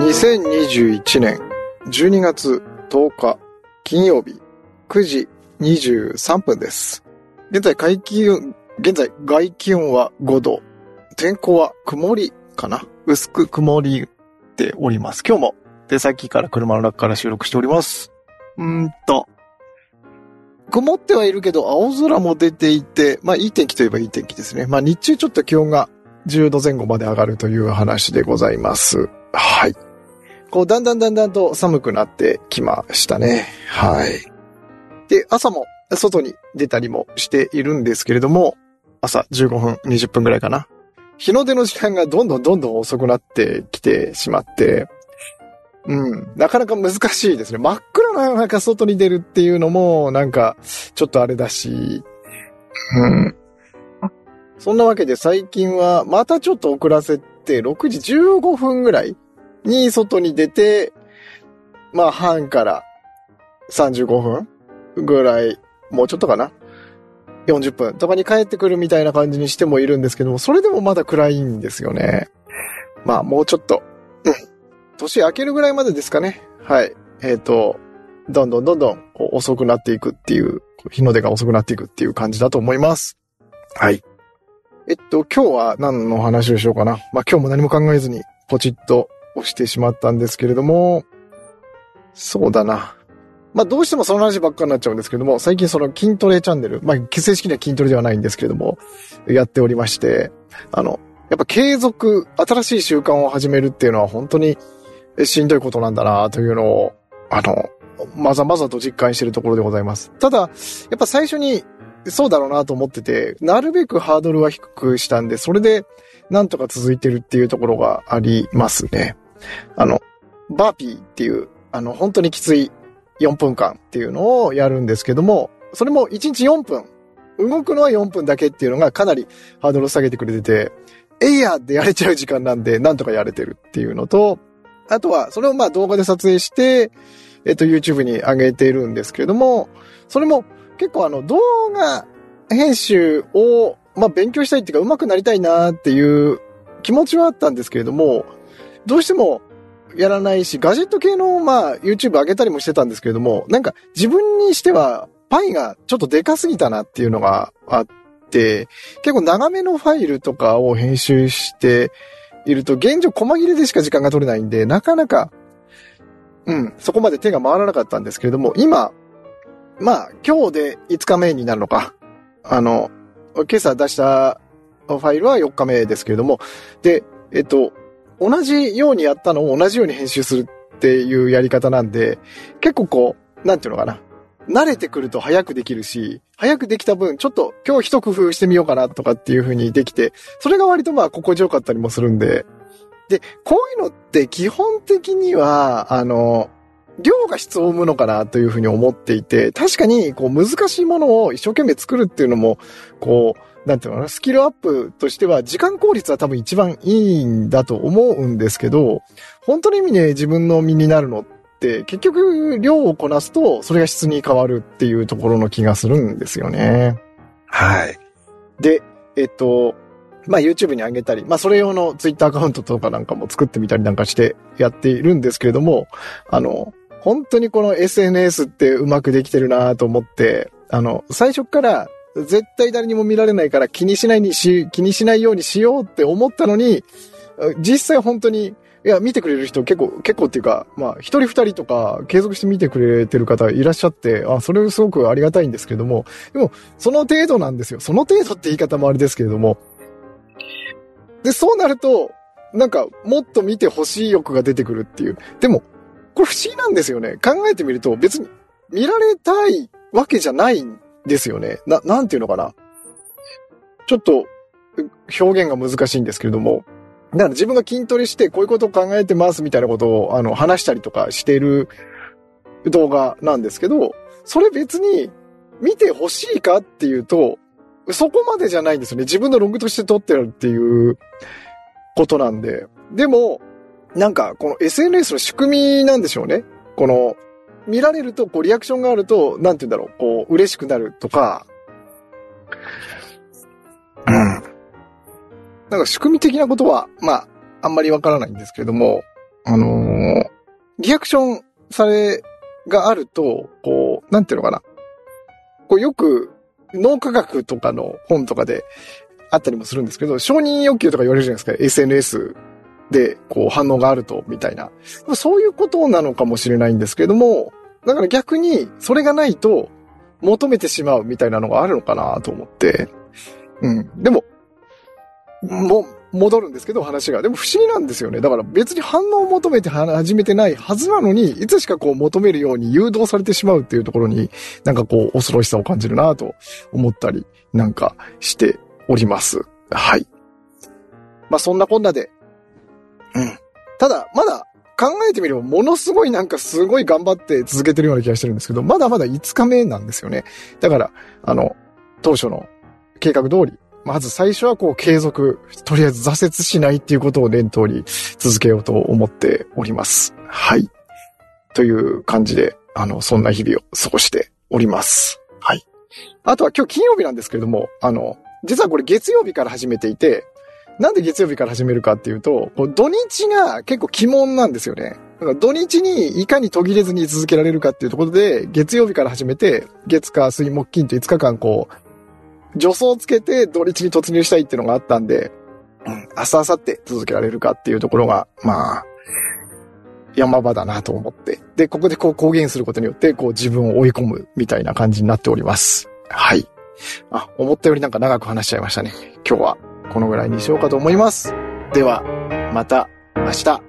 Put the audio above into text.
2021年12月10日金曜日9時23分です。現在外気温、現在外気温は5度。天候は曇りかな薄く曇りっております。今日も出先から車の中から収録しております。うんと。曇ってはいるけど青空も出ていて、まあいい天気といえばいい天気ですね。まあ日中ちょっと気温が10度前後まで上がるという話でございます。はい。こう、だんだんだんだんと寒くなってきましたね。はい。で、朝も外に出たりもしているんですけれども、朝15分、20分ぐらいかな。日の出の時間がどんどんどんどん遅くなってきてしまって、うん、なかなか難しいですね。真っ暗な中外に出るっていうのも、なんか、ちょっとあれだし、うん。そんなわけで最近は、またちょっと遅らせて、6時15分ぐらいに外に出て、まあ半から35分ぐらい、もうちょっとかな？40分とかに帰ってくるみたいな感じにしてもいるんですけども、それでもまだ暗いんですよね。まあもうちょっと、うん。年明けるぐらいまでですかね。はい。えっ、と、どんどんどんどん遅くなっていくっていう、日の出が遅くなっていくっていう感じだと思います。はい。えっと、今日は何の話をしようかな。まあ今日も何も考えずにポチッと押してしまったんですけれども、そうだな。まあどうしてもその話ばっかになっちゃうんですけども、最近その筋トレチャンネル、まあ正式には筋トレではないんですけれども、やっておりまして、あの、やっぱ継続、新しい習慣を始めるっていうのは本当にしんどいことなんだなというのを、あの、まざまざと実感しているところでございます。ただ、やっぱ最初にそうだろうなと思ってて、なるべくハードルは低くしたんで、それでなんとか続いてるっていうところがありますね。あの、バーピーっていう、あの、本当にきつい4分間っていうのをやるんですけども、それも1日4分。動くのは4分だけっていうのがかなりハードルを下げてくれてて、えいやってやれちゃう時間なんで、なんとかやれてるっていうのと、あとは、それをまあ動画で撮影して、えっと、YouTube に上げているんですけれども、それも結構あの、動画編集を、まあ勉強したいっていうか、上手くなりたいなっていう気持ちはあったんですけれども、どうしてもやらないし、ガジェット系の、まあ、YouTube 上げたりもしてたんですけれども、なんか自分にしては、パイがちょっとでかすぎたなっていうのがあって、結構長めのファイルとかを編集していると、現状細切れでしか時間が取れないんで、なかなか、うん、そこまで手が回らなかったんですけれども、今、まあ、今日で5日目になるのか。あの、今朝出したファイルは4日目ですけれども、で、えっと、同じようにやったのを同じように編集するっていうやり方なんで、結構こう、なんていうのかな。慣れてくると早くできるし、早くできた分、ちょっと今日一工夫してみようかなとかっていう風にできて、それが割とまあ心地よかったりもするんで、で、こういうのって基本的には、あの、量が質を生むのかなというふうに思っていて、確かにこう難しいものを一生懸命作るっていうのも、こう、なんていうのかな、スキルアップとしては時間効率は多分一番いいんだと思うんですけど、本当の意味で自分の身になるのって、結局量をこなすとそれが質に変わるっていうところの気がするんですよね。はい。で、えっと、まあ YouTube に上げたり、まあそれ用の Twitter アカウントとかなんかも作ってみたりなんかしてやっているんですけれども、あの、本当にこの SNS ってうまくできてるなと思って、あの、最初から絶対誰にも見られないから気にしないにし、気にしないようにしようって思ったのに、実際本当に、いや、見てくれる人結構、結構っていうか、まあ、一人二人とか継続して見てくれてる方いらっしゃって、あ、それすごくありがたいんですけれども、でも、その程度なんですよ。その程度って言い方もあれですけれども。で、そうなると、なんか、もっと見てほしい欲が出てくるっていう。でも、これ不思議なんですよね。考えてみると、別に見られたいわけじゃないんですよね。な、なんていうのかな。ちょっと、表現が難しいんですけれども。だから自分が筋トレしてこういうことを考えてますみたいなことをあの話したりとかしてる動画なんですけど、それ別に見てほしいかっていうと、そこまでじゃないんですよね。自分のログとして撮ってるっていうことなんで。でも、なんかこの SNS の仕組みなんでしょうね。この、見られるとこうリアクションがあると、なんて言うんだろう、こう嬉しくなるとか、うん。なんか仕組み的なことは、まあ、あんまりわからないんですけれども、あのーリアクションされがあると、こう、なんていうのかな。こうよく脳科学とかの本とかであったりもするんですけど、承認欲求とか言われるじゃないですか。SNS でこう反応があると、みたいな。そういうことなのかもしれないんですけれども、だから逆にそれがないと求めてしまうみたいなのがあるのかなと思って。うん。でも、も、戻るんですけど、話が。でも不思議なんですよね。だから別に反応を求めて始めてないはずなのに、いつしかこう求めるように誘導されてしまうっていうところに、なんかこう恐ろしさを感じるなと思ったりなんかしております。はい。まあそんなこんなで。うん。ただ、まだ考えてみればものすごいなんかすごい頑張って続けてるような気がしてるんですけど、まだまだ5日目なんですよね。だから、あの、当初の計画通り、まず最初はこう継続、とりあえず挫折しないっていうことを念頭に続けようと思っております。はい。という感じで、あの、そんな日々を過ごしております。はい。あとは今日金曜日なんですけれども、あの、実はこれ月曜日から始めていて、なんで月曜日から始めるかっていうと、土日が結構鬼門なんですよね。だから土日にいかに途切れずに続けられるかっていうところで、月曜日から始めて、月火水木金と5日間こう、助走をつけて土日に突入したいっていうのがあったんで、うん、明日明後日続けられるかっていうところが、まあ、山場だなと思って。で、ここでこう公言することによって、こう自分を追い込むみたいな感じになっております。はい。あ、思ったよりなんか長く話しちゃいましたね。今日はこのぐらいにしようかと思います。では、また明日。